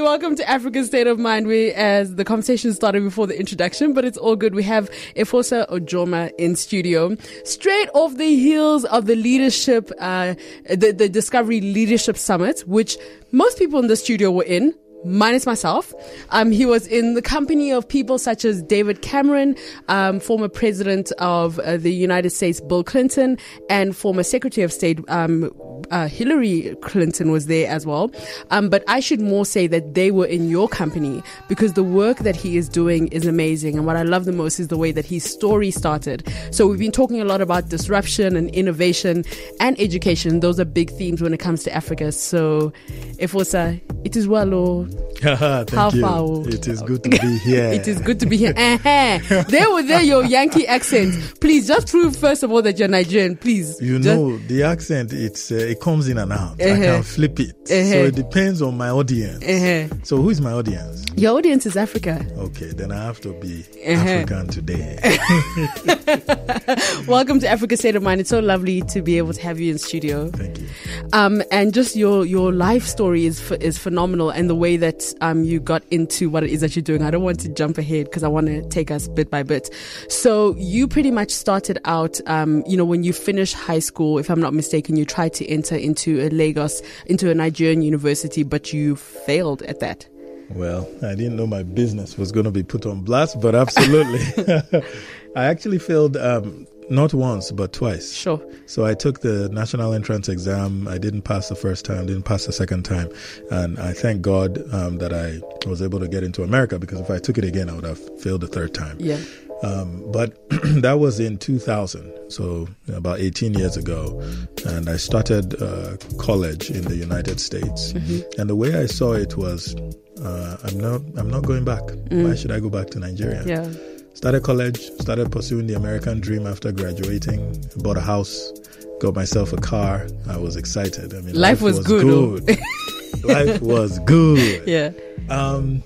Welcome to Africa State of Mind. We, as the conversation started before the introduction, but it's all good. We have Efosa Ojomo in studio, straight off the heels of the leadership, uh, the, the Discovery Leadership Summit, which most people in the studio were in minus myself. Um, he was in the company of people such as David Cameron, um, former president of uh, the United States, Bill Clinton, and former Secretary of State, um, uh, Hillary Clinton was there as well. Um, but I should more say that they were in your company because the work that he is doing is amazing. And what I love the most is the way that his story started. So we've been talking a lot about disruption and innovation and education. Those are big themes when it comes to Africa. So, Efosa, it is well, or Thank How you. far? It is good to be here. it is good to be here. Uh-huh. There was there your Yankee accent. Please just prove first of all that you're Nigerian. Please. You Just- know, the accent, it's uh, it comes in and out. I Uh-huh. can flip it. Uh-huh. So it depends on my audience. Uh-huh. So who is my audience? Your audience is Africa. Okay, then I have to be Uh-huh. African today. Welcome to Africa State of Mind. It's so lovely to be able to have you in studio. Thank you. Um, and just your your life story is ph- is phenomenal, and the way that um you got into what it is that you're doing. I don't want to jump ahead because I want to take us bit by bit. So you pretty much started out, um, you know, when you finished high school, if I'm not mistaken, you tried to enter into a Lagos, into a Nigerian university, but you failed at that. Well, I didn't know my business was going to be put on blast, but absolutely. I actually failed um, not once, but twice. Sure. So I took the national entrance exam. I didn't pass the first time, didn't pass the second time. And I thank God um, that I was able to get into America because if I took it again, I would have failed the third time. Yeah. Um, but that was in 2000, so about 18 years ago. And I started uh, college in the United States. And the way I saw it was, uh, I'm not, I'm not going back. Why should I go back to Nigeria? Yeah. Started college, started pursuing the American dream after graduating, bought a house, got myself a car. I was excited. I mean, Life was good, oh. good. life was good. Yeah. Um,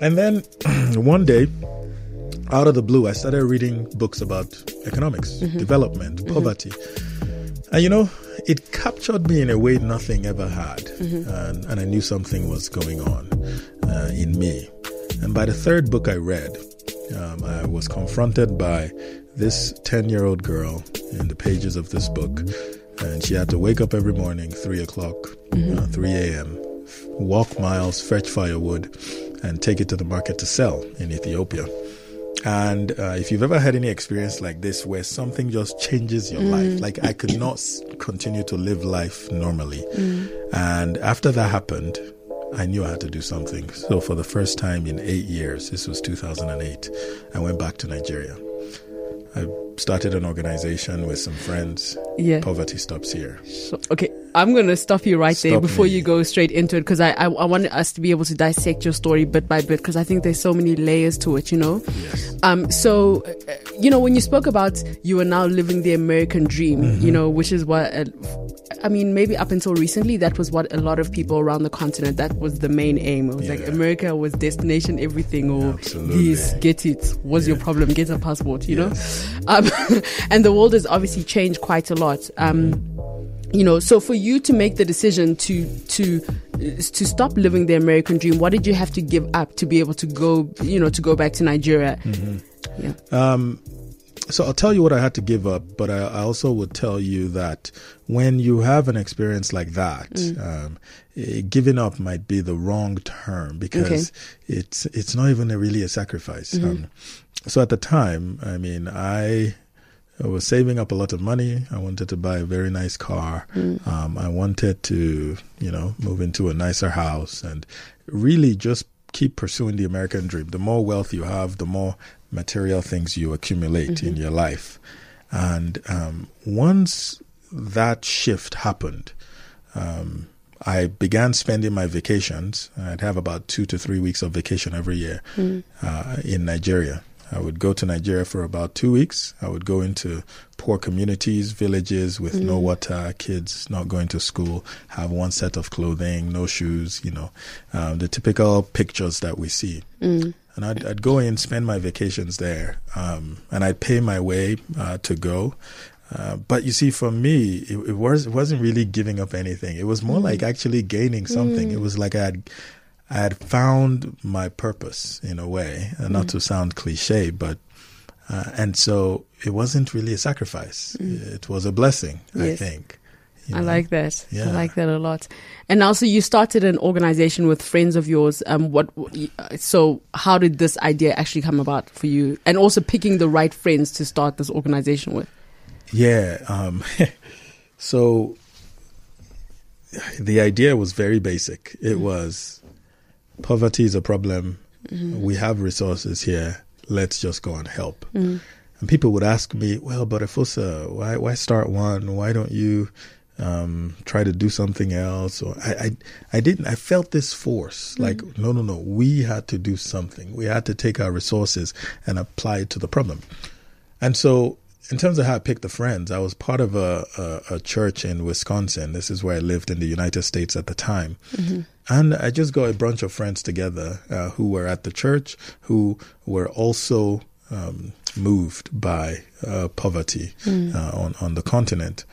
and then one day, out of the blue, I started reading books about economics, development, poverty. And you know, it captured me in a way nothing ever had. And, and I knew something was going on uh, in me. And by the third book I read, um, I was confronted by this 10 year old girl in the pages of this book. And she had to wake up every morning, 3 o'clock, uh, 3 a.m., walk miles, fetch firewood, and take it to the market to sell in Ethiopia. And uh, if you've ever had any experience like this where something just changes your life, like I could not continue to live life normally. And after that happened, I knew I had to do something. So for the first time in eight years, this was 2008, I went back to Nigeria. I started an organization with some friends. Yeah. Poverty Stops Here. So, okay, I'm going to stop you right there before me. you go straight into it because I, I I want us to be able to dissect your story bit by bit because I think there's so many layers to it, you know. Yes. Um, so, uh, you know, when you spoke about you are now living the American dream, Mm-hmm. you know, which is what, uh, I mean, maybe up until recently, that was what a lot of people around the continent, that was the main aim. It was like America was destination everything or Absolutely. this, get it. What's your problem? Get a passport, you Yes. know? Um, and the world has obviously changed quite a lot. Um, you know, so for you to make the decision to to to stop living the American dream, what did you have to give up to be able to go, you know, to go back to Nigeria? Yeah. Um, so I'll tell you what I had to give up, but I, I also would tell you that when you have an experience like that, um, eh, giving up might be the wrong term because it's it's not even a, really a sacrifice. Um, so at the time, I mean, I I was saving up a lot of money. I wanted to buy a very nice car. Um, I wanted to, you know, move into a nicer house and really just keep pursuing the American dream. The more wealth you have, the more material things you accumulate in your life. And um, once that shift happened, um, I began spending my vacations. I'd have about two to three weeks of vacation every year uh, in Nigeria. I would go to Nigeria for about two weeks. I would go into poor communities, villages with no water, kids not going to school, have one set of clothing, no shoes, you know, um, the typical pictures that we see. And I'd, I'd go in, spend my vacations there, um, and I'd pay my way uh, to go. Uh, but you see, for me, it, it was it wasn't really giving up anything. It was more like actually gaining something. It was like I had I had found my purpose in a way, uh, not to sound cliche, but uh, and so it wasn't really a sacrifice. It was a blessing, I Yes. think. You I like that. I like that a lot. And also, you started an organization with friends of yours. Um, what? So, how did this idea actually come about for you? And also picking the right friends to start this organization with. Yeah. Um, so the idea was very basic. It was poverty is a problem. We have resources here. Let's just go and help. And people would ask me, "Well, but Efosa, why why start one? Why don't you um, try to do something else?" Or I, I I didn't. I felt this force. Like no no no. We had to do something. We had to take our resources and apply it to the problem. And so, in terms of how I picked the friends, I was part of a, a, a church in Wisconsin. This is where I lived in the United States at the time. And I just got a bunch of friends together uh, who were at the church, who were also um, moved by uh, poverty uh, on, on the continent.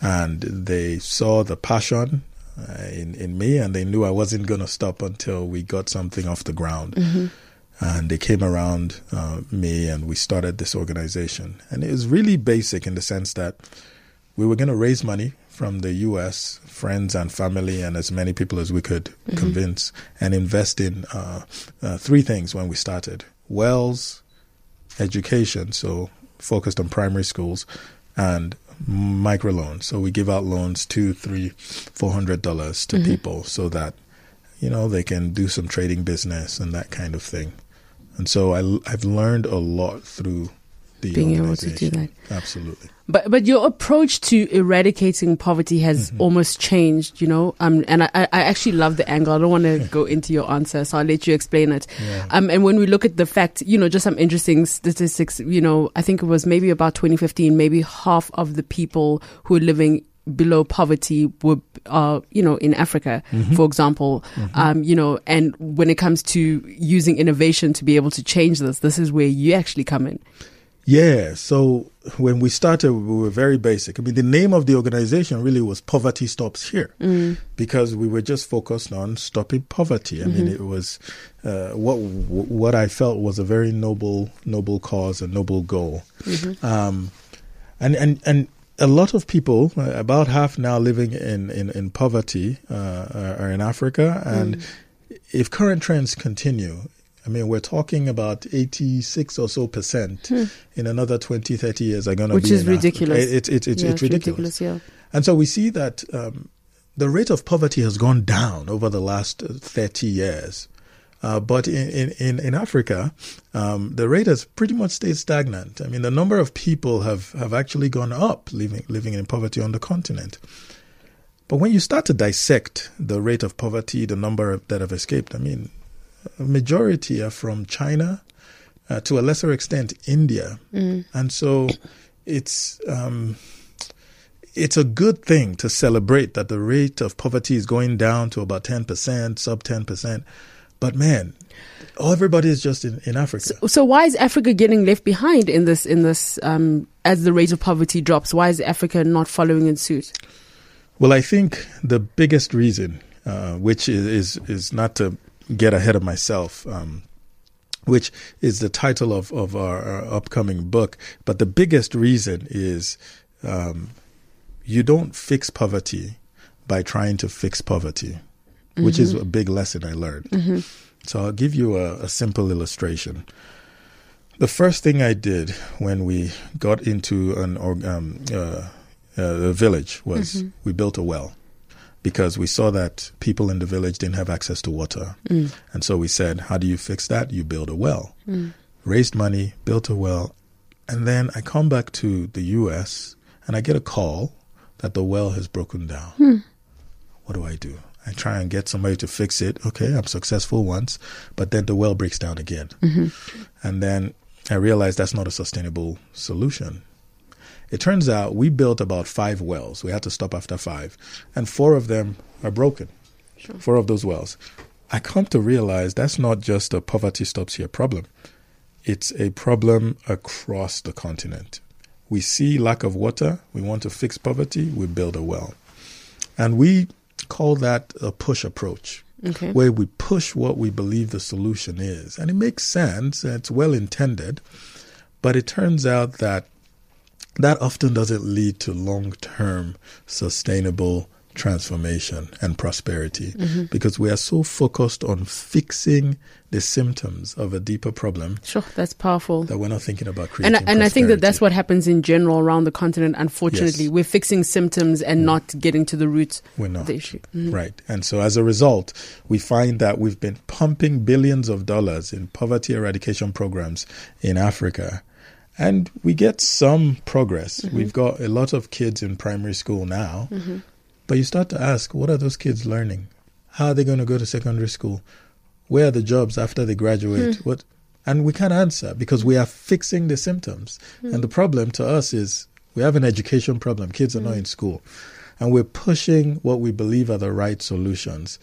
And they saw the passion uh, in, in me, and they knew I wasn't going to stop until we got something off the ground. And they came around uh, me and we started this organization. And it was really basic in the sense that we were going to raise money from the us friends and family and as many people as we could convince and invest in uh, uh, three things when we started. Wells education so focused on primary schools and microloans. So we give out loans two three four hundred dollars to mm-hmm. people so that you know they can do some trading business and that kind of thing. And so I, i've learned a lot through the Being able to do that. absolutely But but your approach to eradicating poverty has almost changed, you know. Um, and I, I actually love the angle. I don't want to go into your answer, so I'll let you explain it. Yeah. Um, and when we look at the fact, you know, just some interesting statistics. You know, I think it was maybe about 2015, maybe half of the people who are living below poverty were, uh, you know, in Africa, for example. Um, you know, and when it comes to using innovation to be able to change this, this is where you actually come in. Yeah. So when we started, we were very basic. I mean, the name of the organization really was Poverty Stops Here because we were just focused on stopping poverty. I mean, it was uh, what what I felt was a very noble noble cause, a noble goal. Um, and and and a lot of people, uh, about half now living in in, in poverty, uh, are are in Africa, and if current trends continue. I mean, we're talking about 86 or so percent in another 20, 30 years are going to be. Which is ridiculous. It- It's, it's, it's, Yeah, it's ridiculous. yeah. And so we see that um, the rate of poverty has gone down over the last uh, 30 years. Uh, but in, in, in, Africa, um, the rate has pretty much stayed stagnant. I mean, the number of people have, have actually gone up living, living in poverty on the continent. But when you start to dissect the rate of poverty, the number of- that have escaped, I mean, majority are from China, uh, to a lesser extent, India. And so it's. Um, it's a good thing to celebrate that the rate of poverty is going down to about 10%, sub 10%. But man, oh, everybody is just in, in Africa. So why is Africa getting left behind in this in this um, as the rate of poverty drops? Why is Africa not following in suit? Well, I think the biggest reason, uh, which is, is is not to get ahead of myself, um, which is the title of of our, our upcoming book, but the biggest reason is um, you don't fix poverty by trying to fix poverty, which is a big lesson I learned. So I'll give you a, a simple illustration. The first thing I did when we got into an um, uh, uh, a village was we built a well because we saw that people in the village didn't have access to water. Mm. And so we said, How do you fix that? You build a well. Mm. Raised money, built a well. And then I come back to the US and I get a call that the well has broken down. Hmm. What do I do? I try and get somebody to fix it. Okay, I'm successful once, but then the well breaks down again. Mm-hmm. And then I realize that's not a sustainable solution. It turns out we built about five wells. We had to stop after five, and four of them are broken. Four of those wells. I come to realize that's not just a poverty stops here problem. It's a problem across the continent. We see lack of water. We want to fix poverty. We build a well. And we call that a push approach. Okay. where we push what we believe the solution is. And it makes sense, it's well intended, but it turns out that that often doesn't lead to long term sustainable transformation and prosperity Mm-hmm. because we are so focused on fixing the symptoms of a deeper problem Sure, that's powerful. that we're not thinking about creating And and I think that that's what happens in general around the continent. Unfortunately, Yes. we're fixing symptoms and not getting to the root we're of the issue. Mhm. Right. And so as a result, we find that we've been pumping billions of dollars in poverty eradication programs in Africa. And we get some progress. Mm-hmm. We've got a lot of kids in primary school now. But you start to ask, what are those kids learning? How are they going to go to secondary school? Where are the jobs after they graduate? Hmm. What? And we can't answer because we are fixing the symptoms. Hmm. And the problem to us is we have an education problem. Kids are not Hmm. in school. And we're pushing what we believe are the right solutions.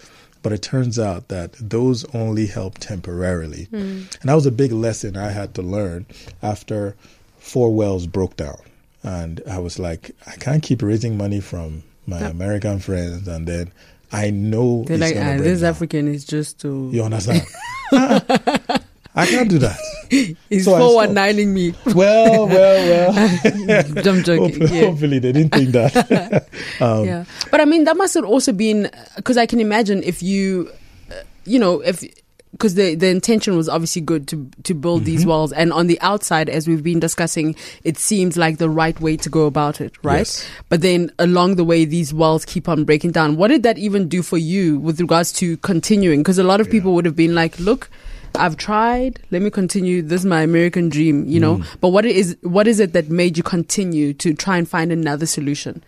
But it turns out that those only help temporarily. And that was a big lesson I had to learn after Four Wells broke down. And I was like, I can't keep raising money from my. American friends. And then I know They're it's like, gonna ah, this down." African is just to. You understand? I can't do that. He's So I four one nining me. Well, well, well. I'm joking. Hope- yeah. Hopefully, they didn't think that. um, yeah, but I mean that must have also been because I can imagine if you, uh, you know, if because the the intention was obviously good to to build Mm-hmm. these walls, and on the outside, as we've been discussing, it seems like the right way to go about it, right? Yes. But then along the way, these walls keep on breaking down. What did that even do for you with regards to continuing? Because a lot of people would have been like, look. I've tried. Let me continue. This is my American dream, you know. Mm. But what is what is it that made you continue to try and find another solution?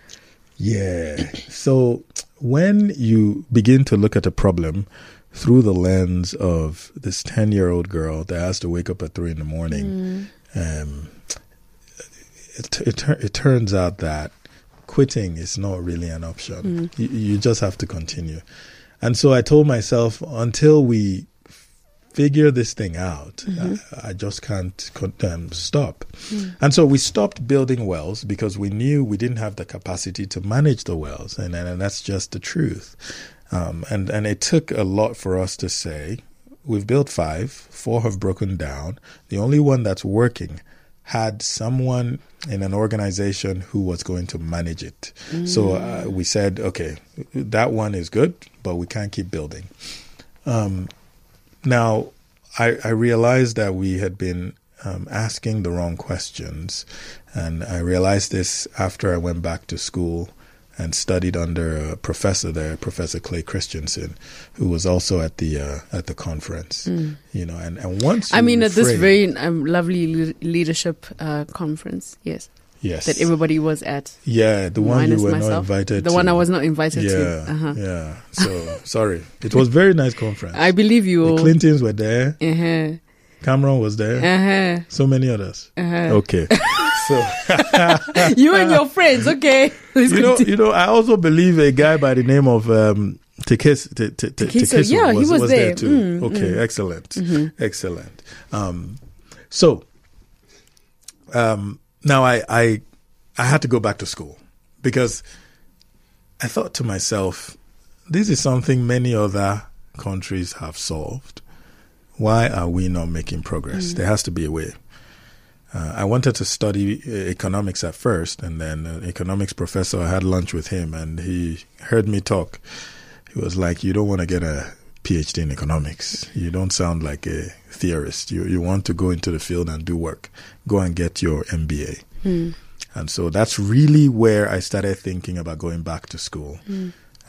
Yeah. So when you begin to look at a problem through the lens of this 10 year old girl that has to wake up at three in the morning, um, it, it, it turns out that quitting is not really an option. You, you just have to continue. And so I told myself until we figure this thing out, I, I just can't um, stop. And so we stopped building wells because we knew we didn't have the capacity to manage the wells, and and, and that's just the truth. Um, and and it took a lot for us to say we've built five, four have broken down. The only one that's working had someone in an organization who was going to manage it. So uh, we said, okay, that one is good, but we can't keep building. Um, now, I, I realized that we had been um, asking the wrong questions, and I realized this after I went back to school and studied under a professor there, Professor Clay Christensen, who was also at the uh, at the conference. You know, and, and once I mean, at this very um, lovely le- leadership uh, conference, yes, yes, that everybody was at. yeah, the one you were myself. not invited, The to. one I was not invited yeah, to. Uh-huh. yeah. So sorry, it was very nice conference. I believe you. the. Clintons were there. Uh-huh. Cameron was there. Uh-huh. So many others. Uh-huh. Okay. so you and your friends, okay? Let's you know, continue. you know, I also believe a guy by the name of um, Tekes, Te- Te- Te- Tekeso, yeah, he was, was there. there. too. Mm, okay, excellent, excellent. Um, so um, now I, I I had to go back to school because I thought to myself, this is something many other countries have solved. Why are we not making progress? There has to be a way. Uh, I wanted to study uh, economics at first, and then an economics professor, I had lunch with him, and he heard me talk. He was like, "You don't want to get a PhD in economics. You don't sound like a theorist. You you want to go into the field and do work. Go and get your MBA." And so that's really where I started thinking about going back to school.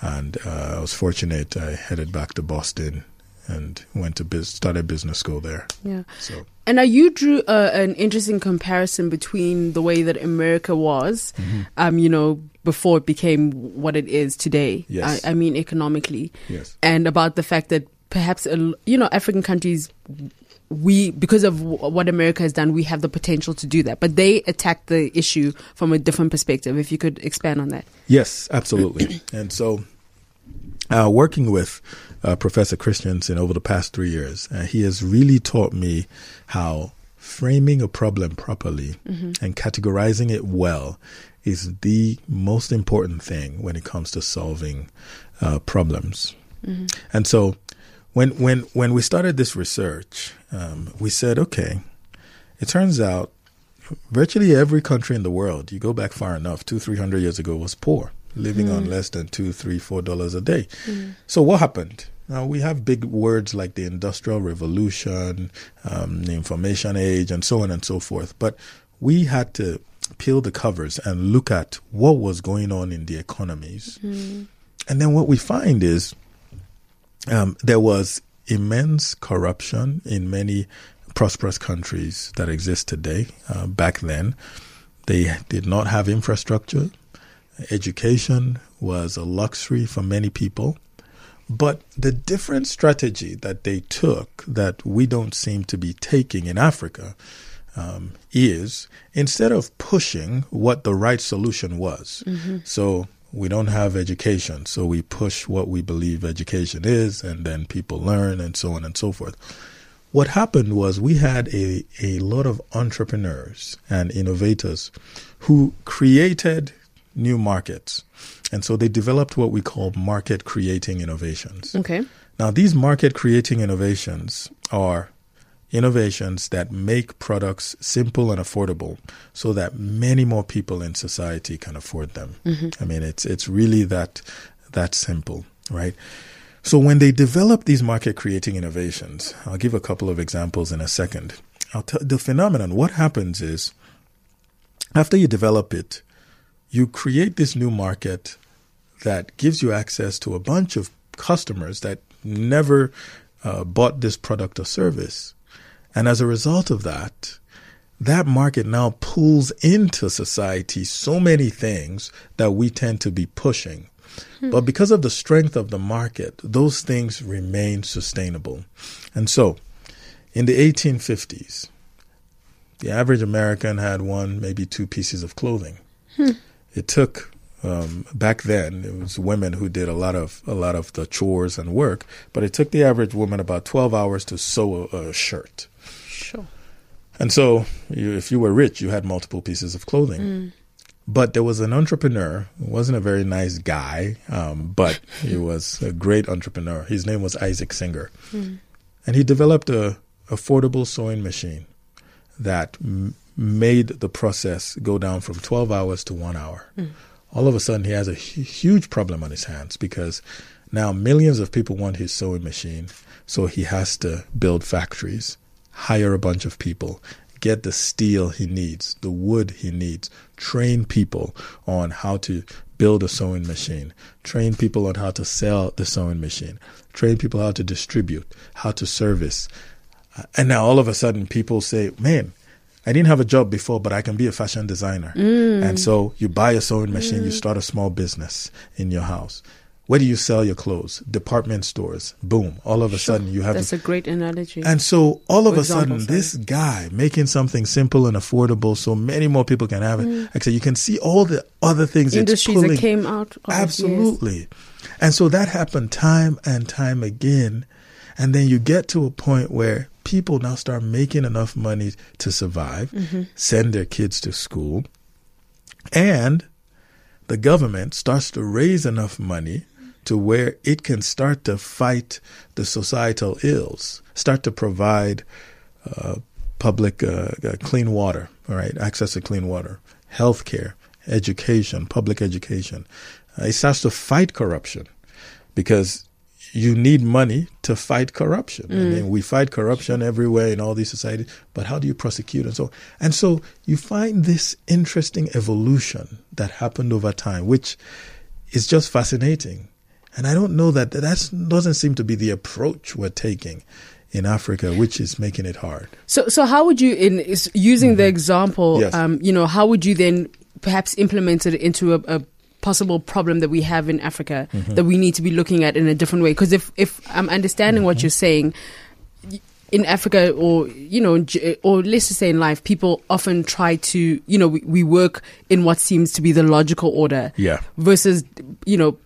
And uh, I was fortunate. I headed back to Boston and went to biz- started business school there. Yeah. So And now you drew uh, an interesting comparison between the way that America was, Mm-hmm. um, you know, before it became what it is today. Yes. I, I mean, economically. yes, and about the fact that perhaps you know African countries we because of what America has done we have the potential to do that but they attack the issue from a different perspective if you could expand on that Yes, absolutely. and so, uh, working with uh, Professor Christensen over the past three years, uh, he has really taught me how framing a problem properly and categorizing it well is the most important thing when it comes to solving uh, problems. Mm-hmm. And so when when when we started this research, um, we said, okay, it turns out virtually every country in the world, you go back far enough, two, three hundred years ago, was poor, living mm. on less than two, three, four dollars a day. Mm. So what happened? Now we have big words like the Industrial Revolution, um, the Information Age, and so on and so forth. But we had to peel the covers and look at what was going on in the economies. Mm. And then what we find is um, there was immense corruption in many prosperous countries that exist today. Uh, back then, they did not have infrastructure. Education was a luxury for many people. But the different strategy that they took that we don't seem to be taking in Africa um, is instead of pushing what the right solution was. Mm-hmm. So we don't have education, so we push what we believe education is, and then people learn, and so on and so forth. What happened was we had a, a lot of entrepreneurs and innovators who created new markets. And so they developed what we call market creating innovations. Okay. Now, these market creating innovations are innovations that make products simple and affordable so that many more people in society can afford them. Mm-hmm. I mean, it's, it's really that, that simple, right? So when they develop these market creating innovations, I'll give a couple of examples in a second. I'll tell the phenomenon. What happens is after you develop it, you create this new market that gives you access to a bunch of customers that never uh, bought this product or service. And as a result of that, that market now pulls into society so many things that we tend to be pushing. Hmm. But because of the strength of the market, those things remain sustainable. And so, in the 1850s, the average American had one, maybe two pieces of clothing. Hmm. It took um, back then it was women who did a lot of a lot of the chores and work, but it took the average woman about 12 hours to sew a, a shirt. Sure. And so, you, if you were rich, you had multiple pieces of clothing. Mm. But there was an entrepreneur. wasn't a very nice guy, um, but he was a great entrepreneur. His name was Isaac Singer, mm. and he developed a affordable sewing machine that m- made the process go down from 12 hours to one hour. Mm. All of a sudden, he has a huge problem on his hands because now millions of people want his sewing machine, so he has to build factories hire a bunch of people, get the steel he needs, the wood he needs, train people on how to build a sewing machine, train people on how to sell the sewing machine, train people how to distribute, how to service. And now all of a sudden people say, man, I didn't have a job before, but I can be a fashion designer. Mm. And so you buy a sewing machine, mm. you start a small business in your house. Where do you sell your clothes? Department stores. Boom. All of a sure. sudden you have That's a, a great analogy. And so all of a example, sudden sorry. this guy making something simple and affordable so many more people can have it. Mm. Like you can see all the other things industries that came out Absolutely. And so that happened time and time again. And then you get to a point where people now start making enough money to survive, mm-hmm. send their kids to school, and the government starts to raise enough money to where it can start to fight the societal ills, start to provide uh, public uh, uh, clean water, all right, access to clean water, health care, education, public education. Uh, it starts to fight corruption because you need money to fight corruption. Mm. I mean, we fight corruption everywhere in all these societies, but how do you prosecute and so? And so you find this interesting evolution that happened over time, which is just fascinating. And I don't know that that doesn't seem to be the approach we're taking in Africa, which is making it hard. So, so how would you, in using mm-hmm. the example, yes. um, you know, how would you then perhaps implement it into a, a possible problem that we have in Africa mm-hmm. that we need to be looking at in a different way? Because if, if I'm understanding mm-hmm. what you're saying, in Africa or, you know, or let's just say in life, people often try to, you know, we, we work in what seems to be the logical order. Yeah. Versus, you know,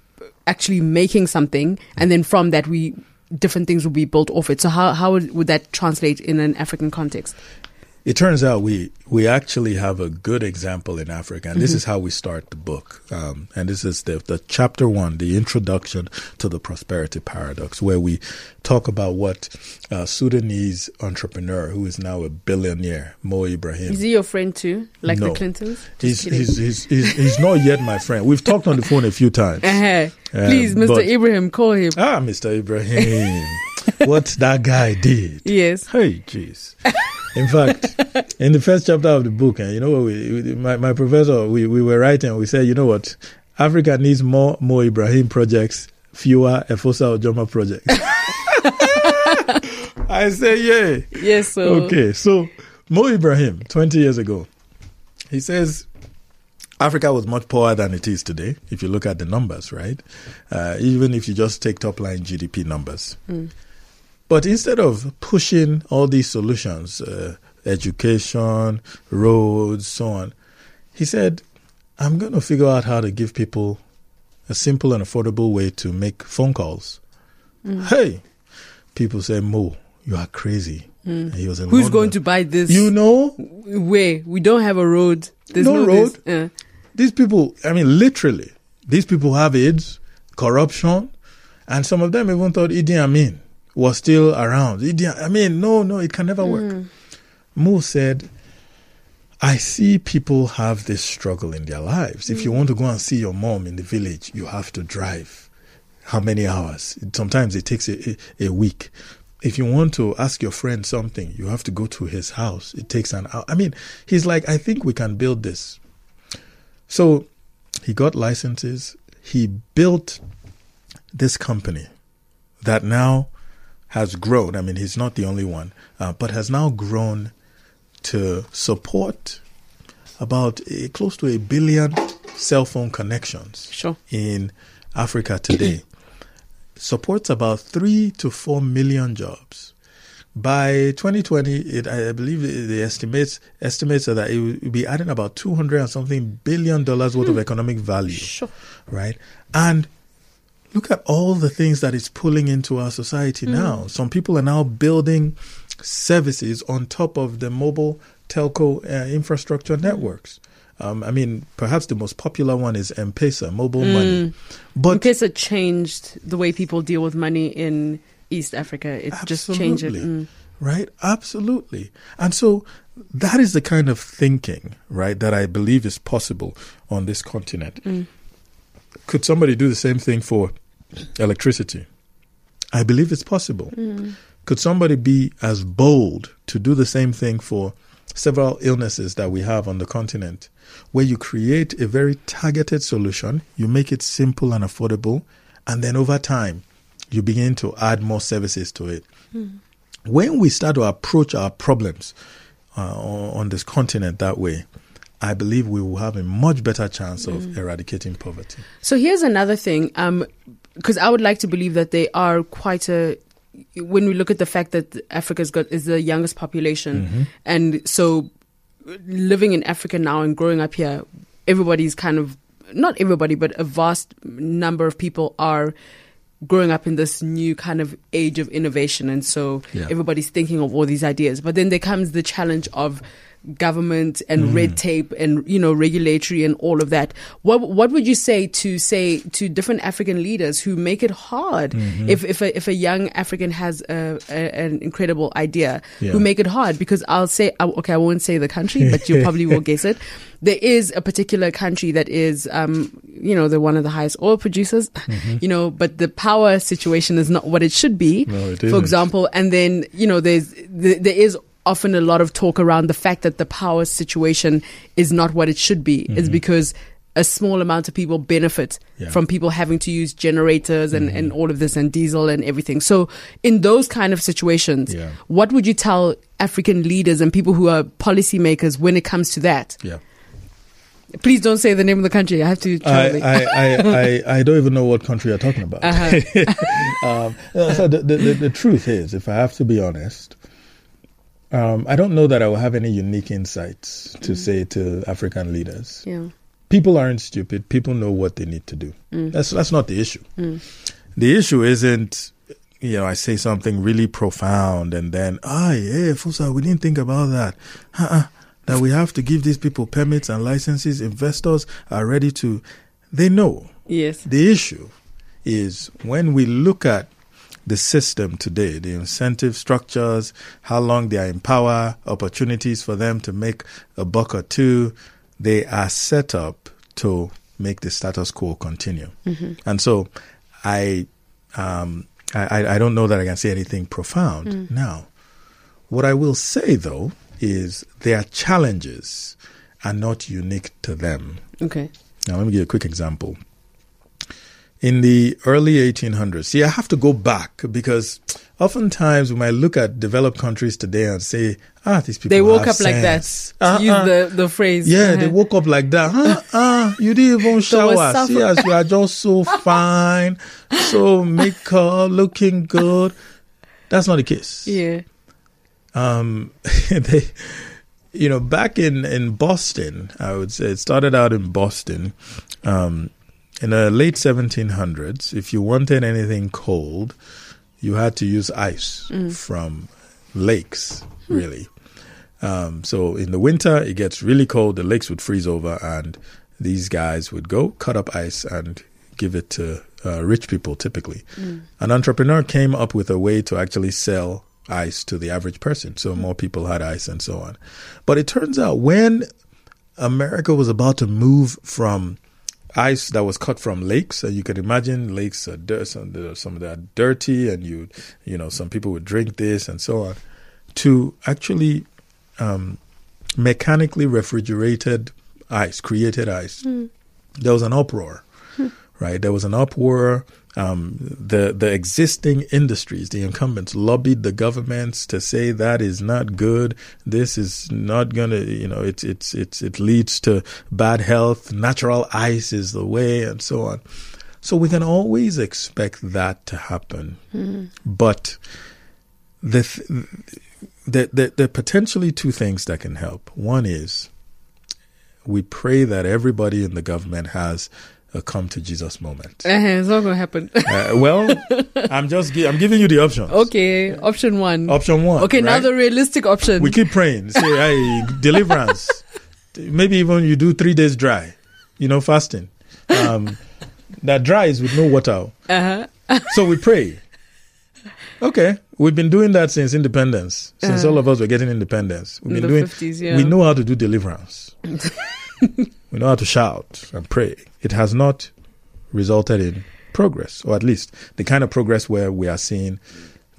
actually making something, and then from that we different things will be built off it. So how how would, would that translate in an African context? It turns out we we actually have a good example in Africa, and this mm-hmm. is how we start the book. Um, and this is the, the chapter one, the introduction to the prosperity paradox, where we talk about what a Sudanese entrepreneur who is now a billionaire, Mo Ibrahim. Is he your friend too, like no. the Clintons? He's, he's, he's, he's, he's not yet my friend. We've talked on the phone a few times. Uh-huh. Um, Please, Mr. But, Ibrahim, call him. Ah, Mr. Ibrahim. what that guy did. Yes. Hey, jeez. In fact, in the first chapter of the book, and you know we, we, my, my professor, we, we were writing, we said, you know what, Africa needs more Mo Ibrahim projects, fewer Efosa Ojomo projects. I say, yeah. Yes, sir. Okay, so Mo Ibrahim, 20 years ago, he says Africa was much poorer than it is today, if you look at the numbers, right? Uh, even if you just take top line GDP numbers. Mm. But instead of pushing all these solutions, uh, education, roads, so on, he said, I'm going to figure out how to give people a simple and affordable way to make phone calls. Mm. Hey, people say, Mo, you are crazy. Mm. Who's London. going to buy this? You know? Where? We don't have a road. There's no, no road. Uh. These people, I mean, literally, these people have AIDS, corruption, and some of them even thought Idi Amin was still around. I mean, no, no, it can never work. Mm. Mo said, I see people have this struggle in their lives. Mm. If you mm. want to go and see your mom in the village, you have to drive. How many hours? Sometimes it takes a, a, a week. If you want to ask your friend something, you have to go to his house. It takes an hour. I mean, he's like, I think we can build this. So he got licenses. He built this company that now has grown. I mean, he's not the only one, uh, but has now grown to support about a, close to a billion cell phone connections sure. in Africa today. Supports about three to four million jobs. By 2020, it, I believe the estimates estimates are that it will be adding about 200 and something billion dollars worth of hmm. economic value. Sure. Right? And look at all the things that it's pulling into our society mm. now. Some people are now building services on top of the mobile telco uh, infrastructure networks. Um, I mean, perhaps the most popular one is M-Pesa, mobile mm. money. But M-Pesa changed the way people deal with money in East Africa. It just changed it. Mm. Right? Absolutely. And so that is the kind of thinking, right, that I believe is possible on this continent. Mm. Could somebody do the same thing for electricity. I believe it's possible. Mm. Could somebody be as bold to do the same thing for several illnesses that we have on the continent, where you create a very targeted solution, you make it simple and affordable, and then over time, you begin to add more services to it. Mm. When we start to approach our problems uh, on this continent that way, I believe we will have a much better chance of mm. eradicating poverty. So here's another thing. Um, because I would like to believe that they are quite a when we look at the fact that Africa's got is the youngest population, mm-hmm. and so living in Africa now and growing up here, everybody's kind of not everybody, but a vast number of people are growing up in this new kind of age of innovation, and so yeah. everybody's thinking of all these ideas. But then there comes the challenge of government and mm. red tape and you know regulatory and all of that what what would you say to say to different african leaders who make it hard mm-hmm. if if a, if a young african has a, a, an incredible idea yeah. who make it hard because i'll say okay i won't say the country but you probably will guess it there is a particular country that is um you know they're one of the highest oil producers mm-hmm. you know but the power situation is not what it should be no, for example and then you know there's there is often a lot of talk around the fact that the power situation is not what it should be mm-hmm. is because a small amount of people benefit yeah. from people having to use generators and, mm-hmm. and all of this and diesel and everything. So in those kind of situations, yeah. what would you tell African leaders and people who are policymakers when it comes to that? Yeah. Please don't say the name of the country. I have to. I, I, I, I, I, don't even know what country you're talking about. Uh-huh. um, so the, the, the truth is, if I have to be honest, um, I don't know that I will have any unique insights to mm. say to African leaders. Yeah. People aren't stupid. People know what they need to do. Mm. That's that's not the issue. Mm. The issue isn't you know, I say something really profound and then, ah, yeah, Fosa, we didn't think about that. Uh-uh. That we have to give these people permits and licenses. Investors are ready to, they know. Yes. The issue is when we look at the system today, the incentive structures, how long they are in power, opportunities for them to make a buck or two, they are set up to make the status quo continue. Mm-hmm. And so I, um, I, I don't know that I can say anything profound Mm. now. What I will say though is their challenges are not unique to them. Okay. Now, let me give you a quick example. In the early 1800s, see, I have to go back because oftentimes we might look at developed countries today and say, ah, these people They woke up like that. sense. Uh-uh. use the, the phrase. Yeah, Uh-huh. they woke up like that. Huh? Ah, you didn't even shower. See us, you are just so fine, so makeup, looking good. That's not the case. Yeah. Um, they, you know, back in in Boston, I would say it started out in Boston. Um, in the late 1700s, if you wanted anything cold, you had to use ice from lakes, really. Um, so in the winter, it gets really cold. The lakes would freeze over, and these guys would go cut up ice and give it to uh, rich people. Typically, an entrepreneur came up with a way to actually sell ice to the average person, so more people had ice and so on. But it turns out when America was about to move from ice that was cut from lakes, and you can imagine lakes are dirt, some, some of that are dirty, and you you know some people would drink this and so on, to actually um, mechanically refrigerated ice, created ice. There was an uproar, right? There was an uproar. Um, the the existing industries, the incumbents, lobbied the governments to say that is not good. This is not gonna, you know, it's it's it's it leads to bad health. Natural ice is the way, and so on. So we can always expect that to happen, but the, th- the the the potentially two things that can help. One is we pray that everybody in the government has a come to Jesus moment. Uh-huh. It's not going to happen. Uh, well, I'm just gi- I'm giving you the options. okay. Option one. Option one. okay, now the realistic option. we keep praying. Say, hey, deliverance. Maybe even you do three days dry. You know, fasting. Um, that dry is with no water. uh-huh. So we pray. Okay, we've been doing that since independence. Since Uh, all of us were getting independence, we've in been the doing. 50s, yeah. We know how to do deliverance. we know how to shout and pray. It has not resulted in progress, or at least the kind of progress where we are seeing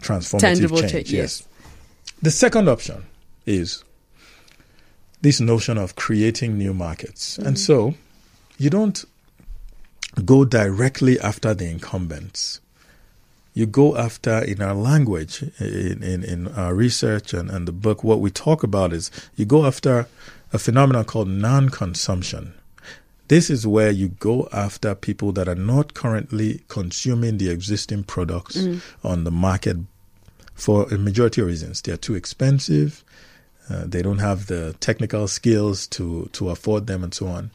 transformative Tangible change. change, yes. The second option is this notion of creating new markets, and mm-hmm. so you don't go directly after the incumbents you go after in our language in, in, in our research and, and the book what we talk about is you go after a phenomenon called non-consumption. This is where you go after people that are not currently consuming the existing products on the market for a majority of reasons. They are too expensive uh, they don't have the technical skills to to afford them and so on.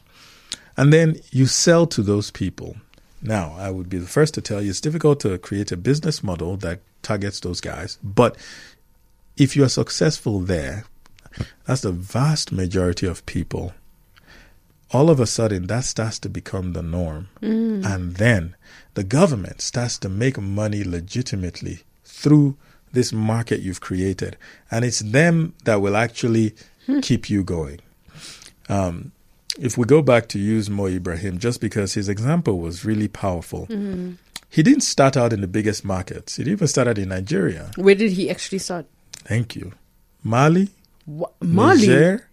And then you sell to those people. Now, I would be the first to tell you it's difficult to create a business model that targets those guys. But if you are successful there, that's the vast majority of people. All of a sudden, that starts to become the norm. Mm. And then the government starts to make money legitimately through this market you've created. And it's them that will actually hmm. keep you going. Um, if we go back to use Mo Ibrahim, just because his example was really powerful, mm-hmm. he didn't start out in the biggest markets. He even started in Nigeria. Where did he actually start? Thank you. Mali, Mali. Niger,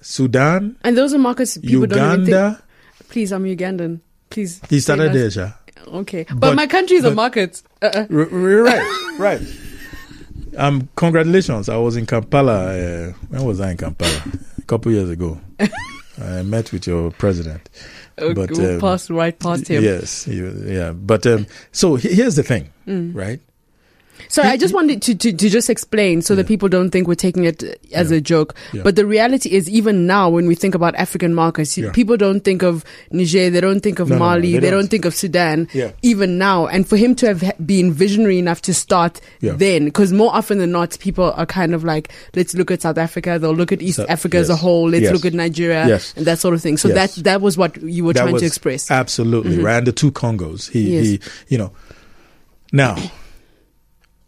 Sudan, And those are markets people don't even think. Uganda. Please, I'm Ugandan. Please. He started Sha. Okay. But, But- my country is a market. Uh-uh. Right, right. Um, congratulations. I was in Kampala. Uh, when was I in Kampala? A couple years ago. I met with your president. Okay, But, we'll um, pass right past him. Yes, you, yeah. But um, so here's the thing, Mm. right? So I just wanted to, to, to just explain so that people don't think we're taking it as Yeah. a joke. Yeah. But the reality is, even now, when we think about African markets, Yeah. people don't think of Niger, they don't think of No, no, no, Mali, they they, don't. don't. think of Sudan. Yeah. Even now, and for him to have been visionary enough to start Yeah. then, because more often than not, people are kind of like, let's look at South Africa. They'll look at East So- Africa as a whole. Let's Yes. look at Nigeria Yes. and that sort of thing. So Yes. that that was what you were That trying to express. Absolutely, mm-hmm. right? And the two Congos. He, Yes. he, you know. Now,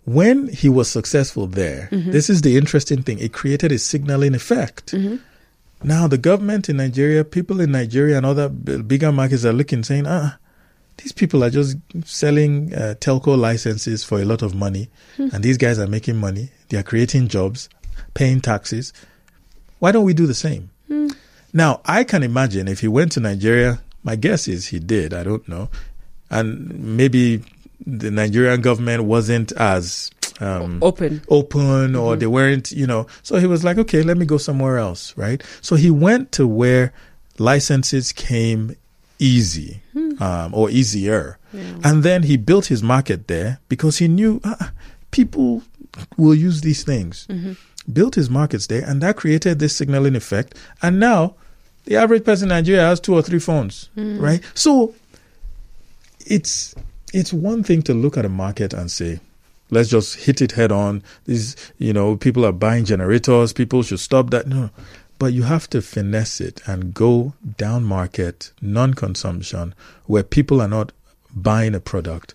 when he was successful there, Mm-hmm. this is the interesting thing. It created a signaling effect. Mm-hmm. Now, the government in Nigeria, people in Nigeria and other bigger markets are looking, saying, ah, these people are just selling uh, telco licenses for a lot of money, Hmm. and these guys are making money. They are creating jobs, paying taxes. Why don't we do the same? Hmm. Now, I can imagine if he went to Nigeria, my guess is he did, I don't know. And maybe the Nigerian government wasn't as um, Open. open or they weren't, you know. So he was like, okay, let me go somewhere else, right? So he went to where licenses came easy um, or easier. And then he built his market there because he knew ah, people will use these things. Built his markets there, and that created this signaling effect. And now the average person in Nigeria has two or three phones, right? So it's it's one thing to look at a market and say, let's just hit it head on. These, you know, people are buying generators. People should stop that. No, but you have to finesse it and go down market, non-consumption, where people are not buying a product.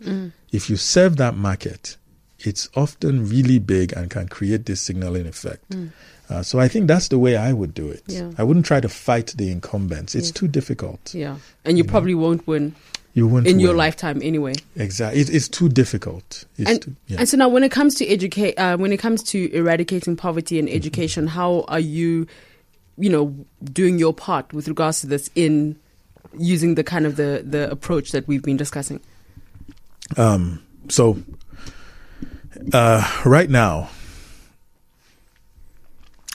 If you serve that market, it's often really big and can create this signaling effect. Uh, so I think that's the way I would do it. Yeah. I wouldn't try to fight the incumbents. It's Yes. too difficult. Yeah. And you probably won't win You wouldn't in your lifetime anyway. Exactly. It, it's too difficult. It's and, too, yeah. and so now when it comes to educate uh, when it comes to eradicating poverty and education how are you you know doing your part with regards to this in using the kind of the the approach that we've been discussing Um, so uh, right now,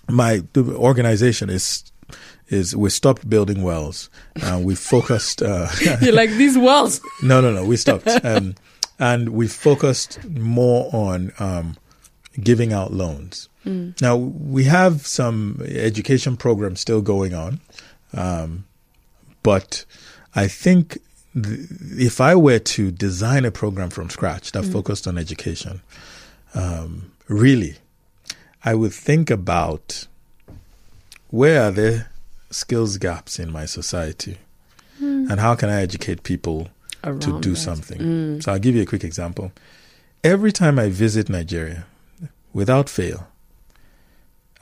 my the organization is is we stopped building wells. Uh, we focused. Uh, you're like these wells no, no, no. We stopped, um, and we focused more on um, giving out loans. Now we have some education programs still going on, um, but I think th- if I were to design a program from scratch that focused on education, um, really, I would think about where are there skills gaps in my society, hmm. and how can I educate people to do that. something. Hmm. So I'll give you a quick example. Every time I visit Nigeria, without fail,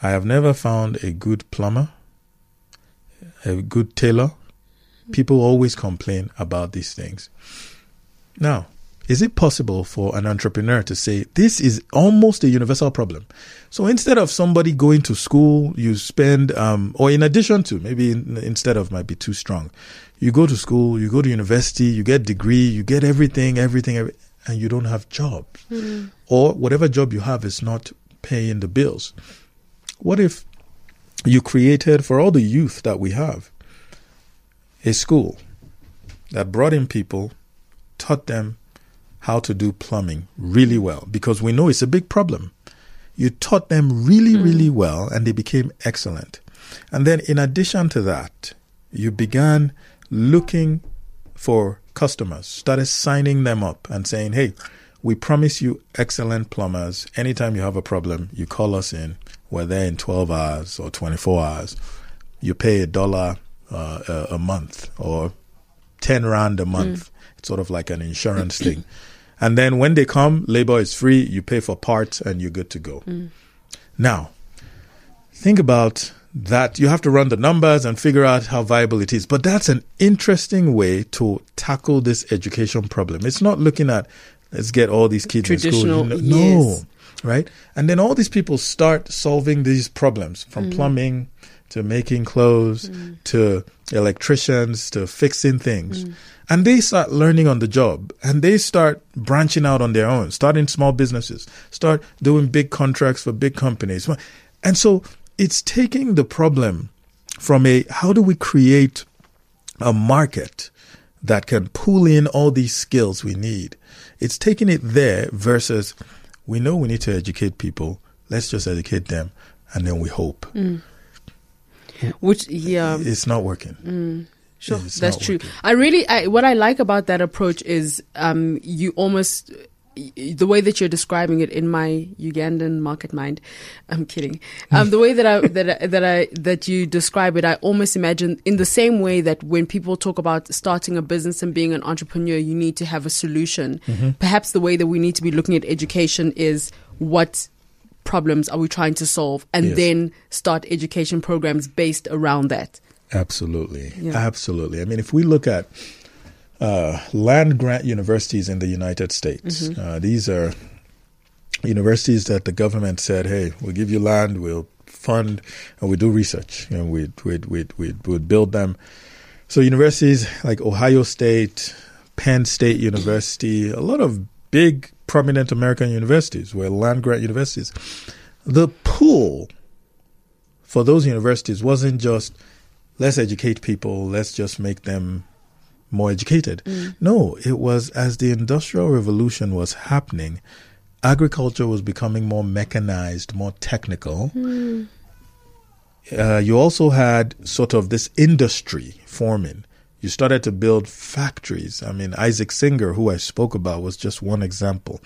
I have never found a good plumber, a good tailor. People always complain about these things. Now, is it possible for an entrepreneur to say this is almost a universal problem? So instead of somebody going to school, you spend, um, or in addition to, maybe in, instead of might be too strong, you go to school, you go to university, you get degree, you get everything, everything, every, and you don't have jobs, or whatever job you have is not paying the bills. What if you created for all the youth that we have a school that brought in people, taught them how to do plumbing really well because we know it's a big problem. You taught them really, really well and they became excellent. And then, in addition to that, you began looking for customers, started signing them up and saying, hey, we promise you excellent plumbers. Anytime you have a problem, you call us in. We're there in 12 hours or 24 hours. You pay a dollar uh, a, a month or 10 rand a month. It's sort of like an insurance thing. And then when they come, labor is free. You pay for parts and you're good to go. Hmm. Now, think about that. You have to run the numbers and figure out how viable it is. But that's an interesting way to tackle this education problem. It's not looking at let's get all these kids in school. No, yes. right? And then all these people start solving these problems from hmm. plumbing to making clothes hmm. to electricians to fixing things. And they start learning on the job and they start branching out on their own, starting small businesses, start doing big contracts for big companies. And so it's taking the problem from a how do we create a market that can pull in all these skills we need. It's taking it there versus we know we need to educate people. Let's just educate them, and then we hope. Mm. Which yeah, it's not working. Mm. Sure, that's true. Working. I really, I, what I like about that approach is um, you almost the way that you're describing it in my Ugandan market mind, I'm kidding. Um, the way that I that I, that I that you describe it, I almost imagine in the same way that when people talk about starting a business and being an entrepreneur, you need to have a solution. Mm-hmm. Perhaps the way that we need to be looking at education is what problems are we trying to solve, and yes. then start education programs based around that. Absolutely, yeah. absolutely. I mean, if we look at uh, land grant universities in the United States. Mm-hmm. Uh, these are universities that the government said, "Hey, we'll give you land, we'll fund, and we do research, and we'd we'd we'd we'd, we'd build them." So universities like Ohio State, Penn State University, a lot of big prominent American universities were land grant universities. The pool for those universities wasn't just let's educate people, let's just make them more educated. Mm. No, it was as the Industrial Revolution was happening, agriculture was becoming more mechanized, more technical. Mm. Uh, you also had sort of this industry forming. You started to build factories. I mean, Isaac Singer, who I spoke about, was just one example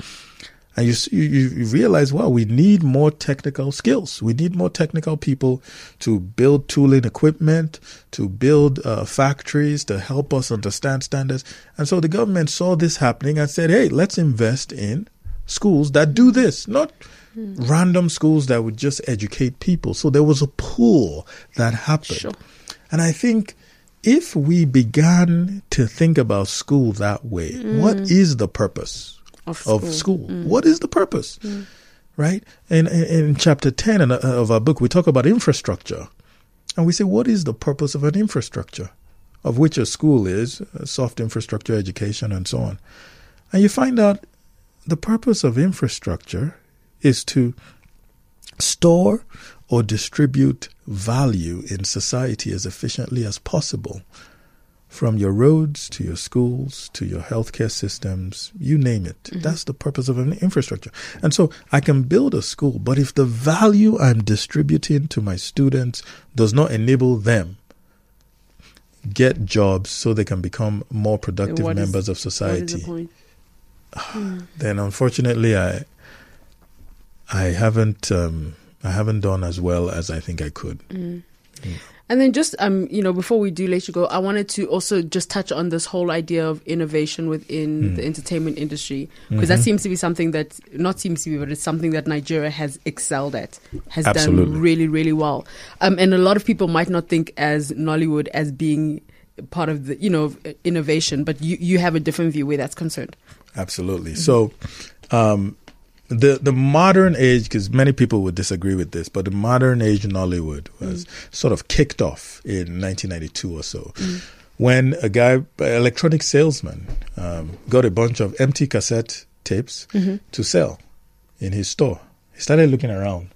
and you, you, you realize, well, we need more technical skills. We need more technical people to build tooling equipment, to build uh, factories, to help us understand standards. And so the government saw this happening and said, hey, let's invest in schools that do this, not hmm. random schools that would just educate people. So there was a pool that happened. Sure. And I think if we began to think about school that way, mm. what is the purpose? Of school. Of school. Mm. What is the purpose? Mm. Right? And in, in, chapter 10 uh, of our book, we talk about infrastructure. And we say, what is the purpose of an infrastructure? Of which a school is, soft infrastructure, education, and so on. And you find out the purpose of infrastructure is to store or distribute value in society as efficiently as possible from your roads to your schools to your healthcare systems, you name it. Mm-hmm. That's the purpose of an infrastructure. And so I can build a school, but if the value I'm distributing to my students does not enable them get jobs so they can become more productive members is, of society, the then unfortunately I I haven't um, I haven't done as well as I think I could. Mm. Yeah. And then just um, you know, before we do let you go, I wanted to also just touch on this whole idea of innovation within mm. the entertainment industry because mm-hmm. that seems to be something that not seems to be, but it's something that Nigeria has excelled at, has Absolutely. done really, really well. Um, and a lot of people might not think as Nollywood as being part of the you know innovation, but you you have a different view where that's concerned. Absolutely. Mm-hmm. So. Um, the the modern age, because many people would disagree with this, but the modern age in Nollywood was mm. sort of kicked off in 1992 or so, mm. when a guy, an electronic salesman, um, got a bunch of empty cassette tapes mm-hmm. to sell in his store. He started looking around.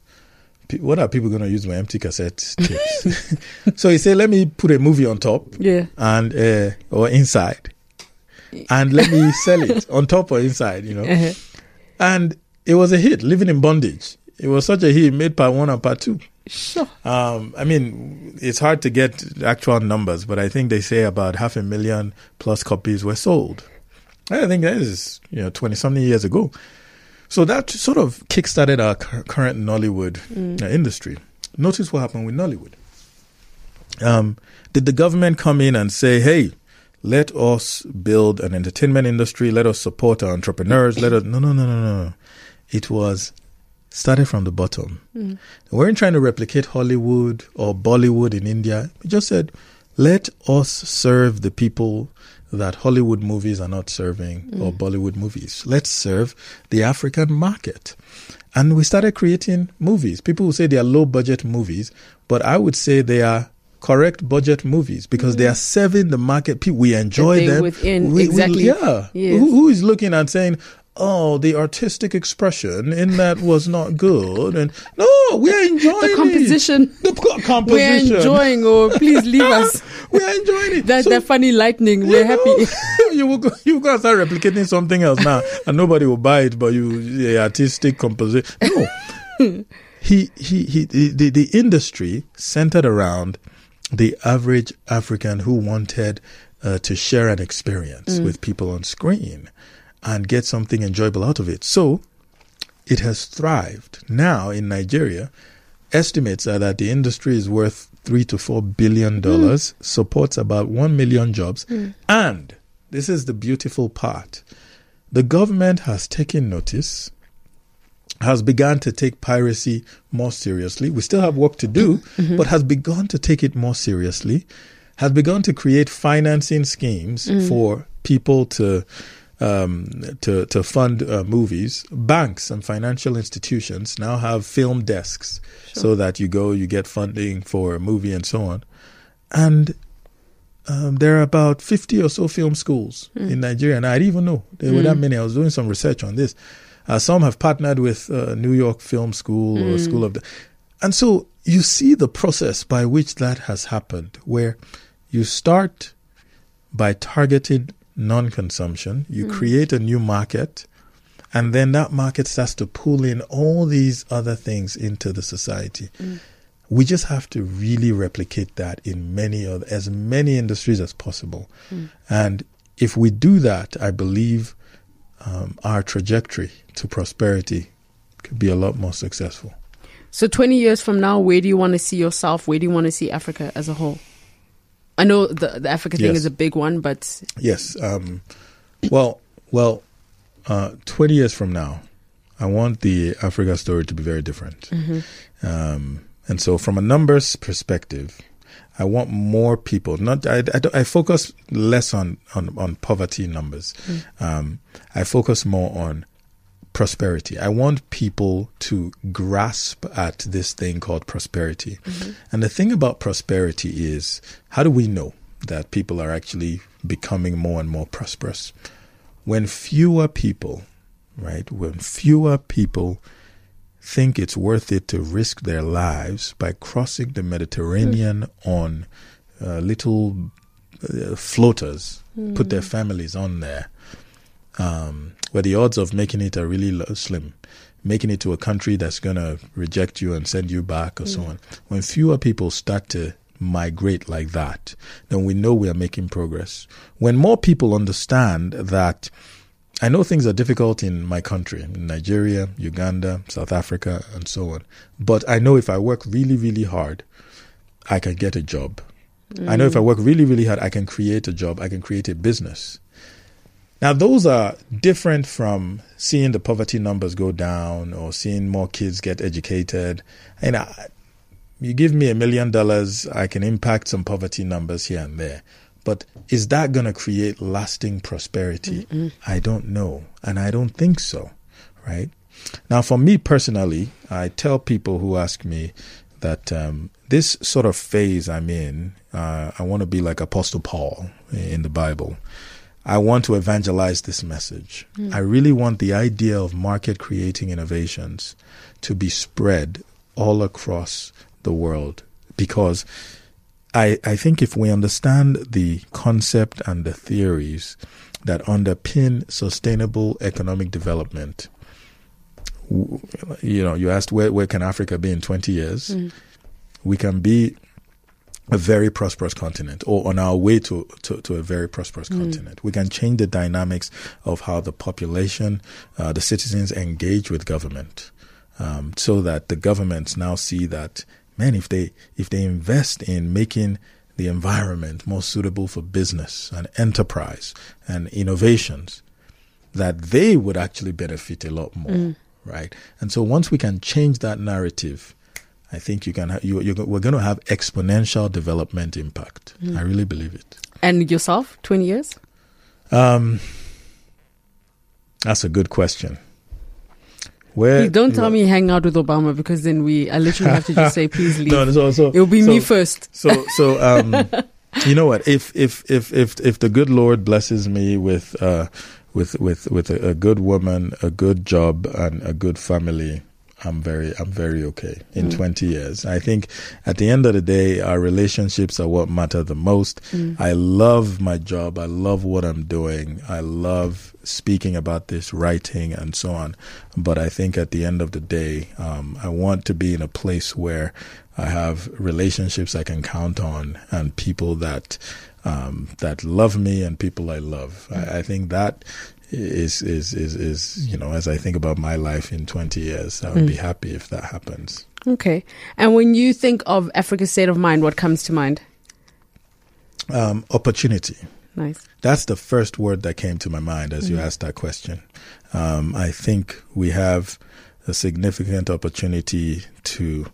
What are people going to use my empty cassette tapes? so he said, "Let me put a movie on top, yeah, and uh, or inside, and let me sell it on top or inside, you know." Uh-huh. And it was a hit. Living in bondage. It was such a hit. Made part one and part two. Sure. Um, I mean, it's hard to get actual numbers, but I think they say about half a million plus copies were sold. I think that is you know twenty something years ago. So that sort of kickstarted our current Nollywood mm. Uh, industry. Notice what happened with Nollywood. Um, did the government come in and say, "Hey, let us build an entertainment industry. Let us support our entrepreneurs. Let us." No, no, no, no, no it was started from the bottom. Mm. We weren't trying to replicate Hollywood or Bollywood in India. We just said, let us serve the people that Hollywood movies are not serving mm. or Bollywood movies. Let's serve the African market. And we started creating movies. People will say they are low budget movies, but I would say they are correct budget movies because mm. they are serving the market. People, we enjoy them. Within, we, exactly. We, yeah. Yes. Who, who is looking and saying, oh, the artistic expression in that was not good. And no, we're enjoying the composition. It. The co- composition. We're enjoying, or please leave us. we're enjoying it. That, so, that funny lightning. We're happy. you will you guys start replicating something else now, and nobody will buy it. But you, the artistic composition. No, he, he, he, the, the industry centered around the average African who wanted uh, to share an experience mm. with people on screen and get something enjoyable out of it. So it has thrived. Now in Nigeria, estimates are that the industry is worth three to four billion dollars, mm. supports about one million jobs, mm. and this is the beautiful part. The government has taken notice, has begun to take piracy more seriously. We still have work to do, mm-hmm. but has begun to take it more seriously, has begun to create financing schemes mm. for people to um, to to fund uh, movies. Banks and financial institutions now have film desks, sure. so that you go, you get funding for a movie and so on. And um, there are about fifty or so film schools mm. in Nigeria, and I didn't even know there were that hmm. many. I was doing some research on this. Uh, some have partnered with uh, New York Film School mm. or hmm. School of, the, and so you see the process by which that has happened, where you start by targeting non consumption, you mm. create a new market, and then that market starts to pull in all these other things into the society. Mm. We just have to really replicate that in many other, as many industries as possible. Mm. And if we do that, I believe um, our trajectory to prosperity could be a lot more successful. So, 20 years from now, where do you want to see yourself? Where do you want to see Africa as a whole? I know the the Africa thing yes. is a big one, but yes. Um, well, well, uh, twenty years from now, I want the Africa story to be very different. Mm-hmm. Um, and so, from a numbers perspective, I want more people. Not I, I, I focus less on, on, on poverty numbers. Mm. Um, I focus more on prosperity. I want people to grasp at this thing called prosperity. Mm-hmm. And the thing about prosperity is how do we know that people are actually becoming more and more prosperous? When fewer people, right, when fewer people think it's worth it to risk their lives by crossing the Mediterranean mm. on uh, little uh, floaters, mm. put their mm. families on there. Um, where the odds of making it are really low, slim. Making it to a country that's going to reject you and send you back or mm. so on. When fewer people start to migrate like that, then we know we are making progress. When more people understand that I know things are difficult in my country, in Nigeria, Uganda, South Africa, and so on. But I know if I work really, really hard, I can get a job. Mm. I know if I mm. work really, really hard, I can create a job, I can create a business. Now, those are different from seeing the poverty numbers go down or seeing more kids get educated. And I, you give me a million dollars, I can impact some poverty numbers here and there. But is that going to create lasting prosperity? Mm-mm. I don't know. And I don't think so, right? Now, for me personally, I tell people who ask me that um, this sort of phase I'm in, uh, I want to be like Apostle Paul in the Bible. I want to evangelize this message. Mm. I really want the idea of market creating innovations to be spread all across the world because I, I think if we understand the concept and the theories that underpin sustainable economic development, you know, you asked where, where can Africa be in 20 years? Mm. We can be a very prosperous continent or on our way to, to, to a very prosperous mm. continent. We can change the dynamics of how the population, uh, the citizens engage with government um, so that the governments now see that, man, if they, if they invest in making the environment more suitable for business and enterprise and innovations, that they would actually benefit a lot more, mm. right? And so once we can change that narrative, I think you can. Ha- you, we're going to have exponential development impact. Mm. I really believe it. And yourself, twenty years? Um, that's a good question. Where please don't tell me hang out with Obama because then we I literally have to just say please leave. no, so, so, It'll be so, me first. So so um, you know what? If if if if if the good Lord blesses me with uh, with with with a, a good woman, a good job, and a good family, I'm very I'm very okay in mm. 20 years. I think at the end of the day our relationships are what matter the most. Mm. I love my job. I love what I'm doing. I love speaking about this, writing and so on. But I think at the end of the day um, I want to be in a place where I have relationships I can count on and people that um, that love me and people I love. I, I think that is is is is you know as I think about my life in 20 years I would mm. be happy if that happens. Okay. And when you think of Africa's state of mind what comes to mind? Um, opportunity. Nice. That's the first word that came to my mind as mm-hmm. you asked that question. Um, I think we have a significant opportunity to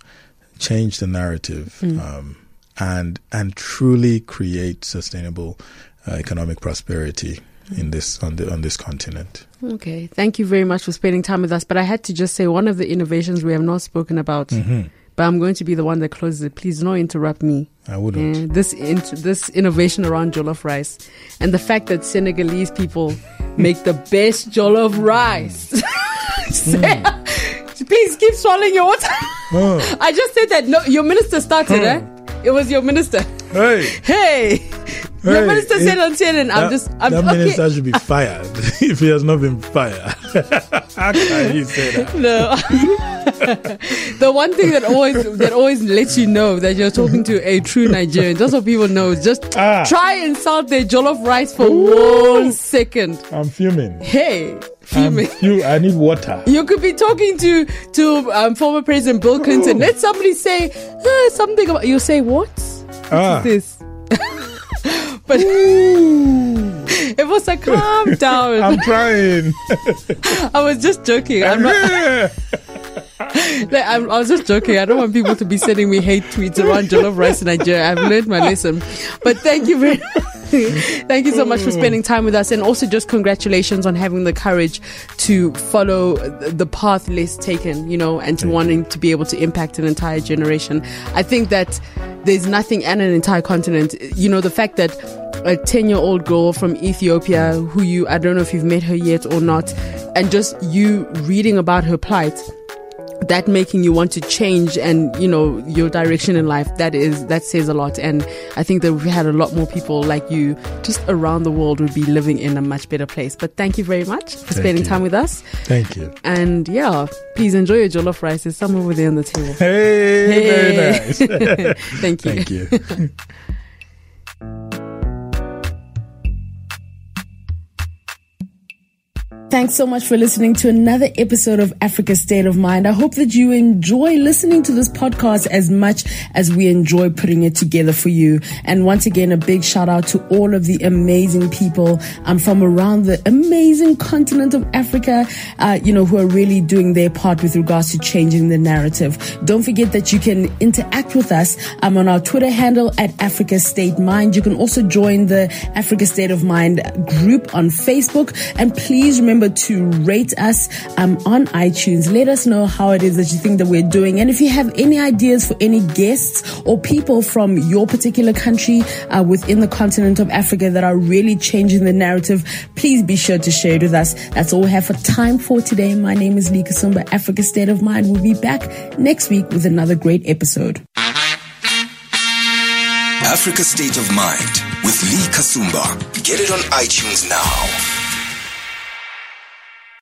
change the narrative mm. um, and and truly create sustainable uh, economic prosperity in this on the on this continent. Okay, thank you very much for spending time with us. But I had to just say one of the innovations we have not spoken about. Mm-hmm. But I'm going to be the one that closes it. Please don't interrupt me. I wouldn't. Uh, this this innovation around jollof rice and the fact that Senegalese people make the best jollof rice. mm. Please keep swallowing your water. Oh. I just said that. No, your minister started. Eh? It was your minister. Hey. Hey. Hey, the minister said on CNN, I'm just. I'm, that okay. minister should be fired if he has not been fired. How can he say that? No. the one thing that always that always lets you know that you're talking to a true Nigerian, just so people know, just ah. try and salt their jollof rice for Ooh. one second. I'm fuming. Hey. Fuming. You, I need water. You could be talking to to um, former President Bill Clinton. Ooh. Let somebody say uh, something about. You say what? Ah. What is this? But it was like, calm down. I'm trying. I was just joking. I'm not. like, i was just joking. I don't want people to be sending me hate tweets around jollof rice in Nigeria. I've learned my lesson. But thank you very Thank you so much for hmm. spending time with us. And also, just congratulations on having the courage to follow the path less taken, you know, and to Thank wanting you. to be able to impact an entire generation. I think that there's nothing and an entire continent. You know, the fact that a 10 year old girl from Ethiopia who you, I don't know if you've met her yet or not, and just you reading about her plight that making you want to change and you know your direction in life that is that says a lot. And i think that we had a lot more people like you just around the world would be living in a much better place. But thank you very much for thank spending you. time with us. Thank you. And yeah please enjoy your jollof rice. There's some over there on the table. Hey, hey. very nice. Thank you. Thank you Thanks so much for listening to another episode of Africa State of Mind. I hope that you enjoy listening to this podcast as much as we enjoy putting it together for you. And once again, a big shout out to all of the amazing people um, from around the amazing continent of Africa, uh, you know, who are really doing their part with regards to changing the narrative. Don't forget that you can interact with us um, on our Twitter handle at Africa State Mind. You can also join the Africa State of Mind group on Facebook. And please remember remember to rate us um, on iTunes. Let us know how it is that you think that we're doing. And if you have any ideas for any guests or people from your particular country uh, within the continent of Africa that are really changing the narrative, please be sure to share it with us. That's all we have for time for today. My name is Lee Kasumba, Africa State of Mind. We'll be back next week with another great episode. Africa State of Mind with Lee Kasumba. Get it on iTunes now.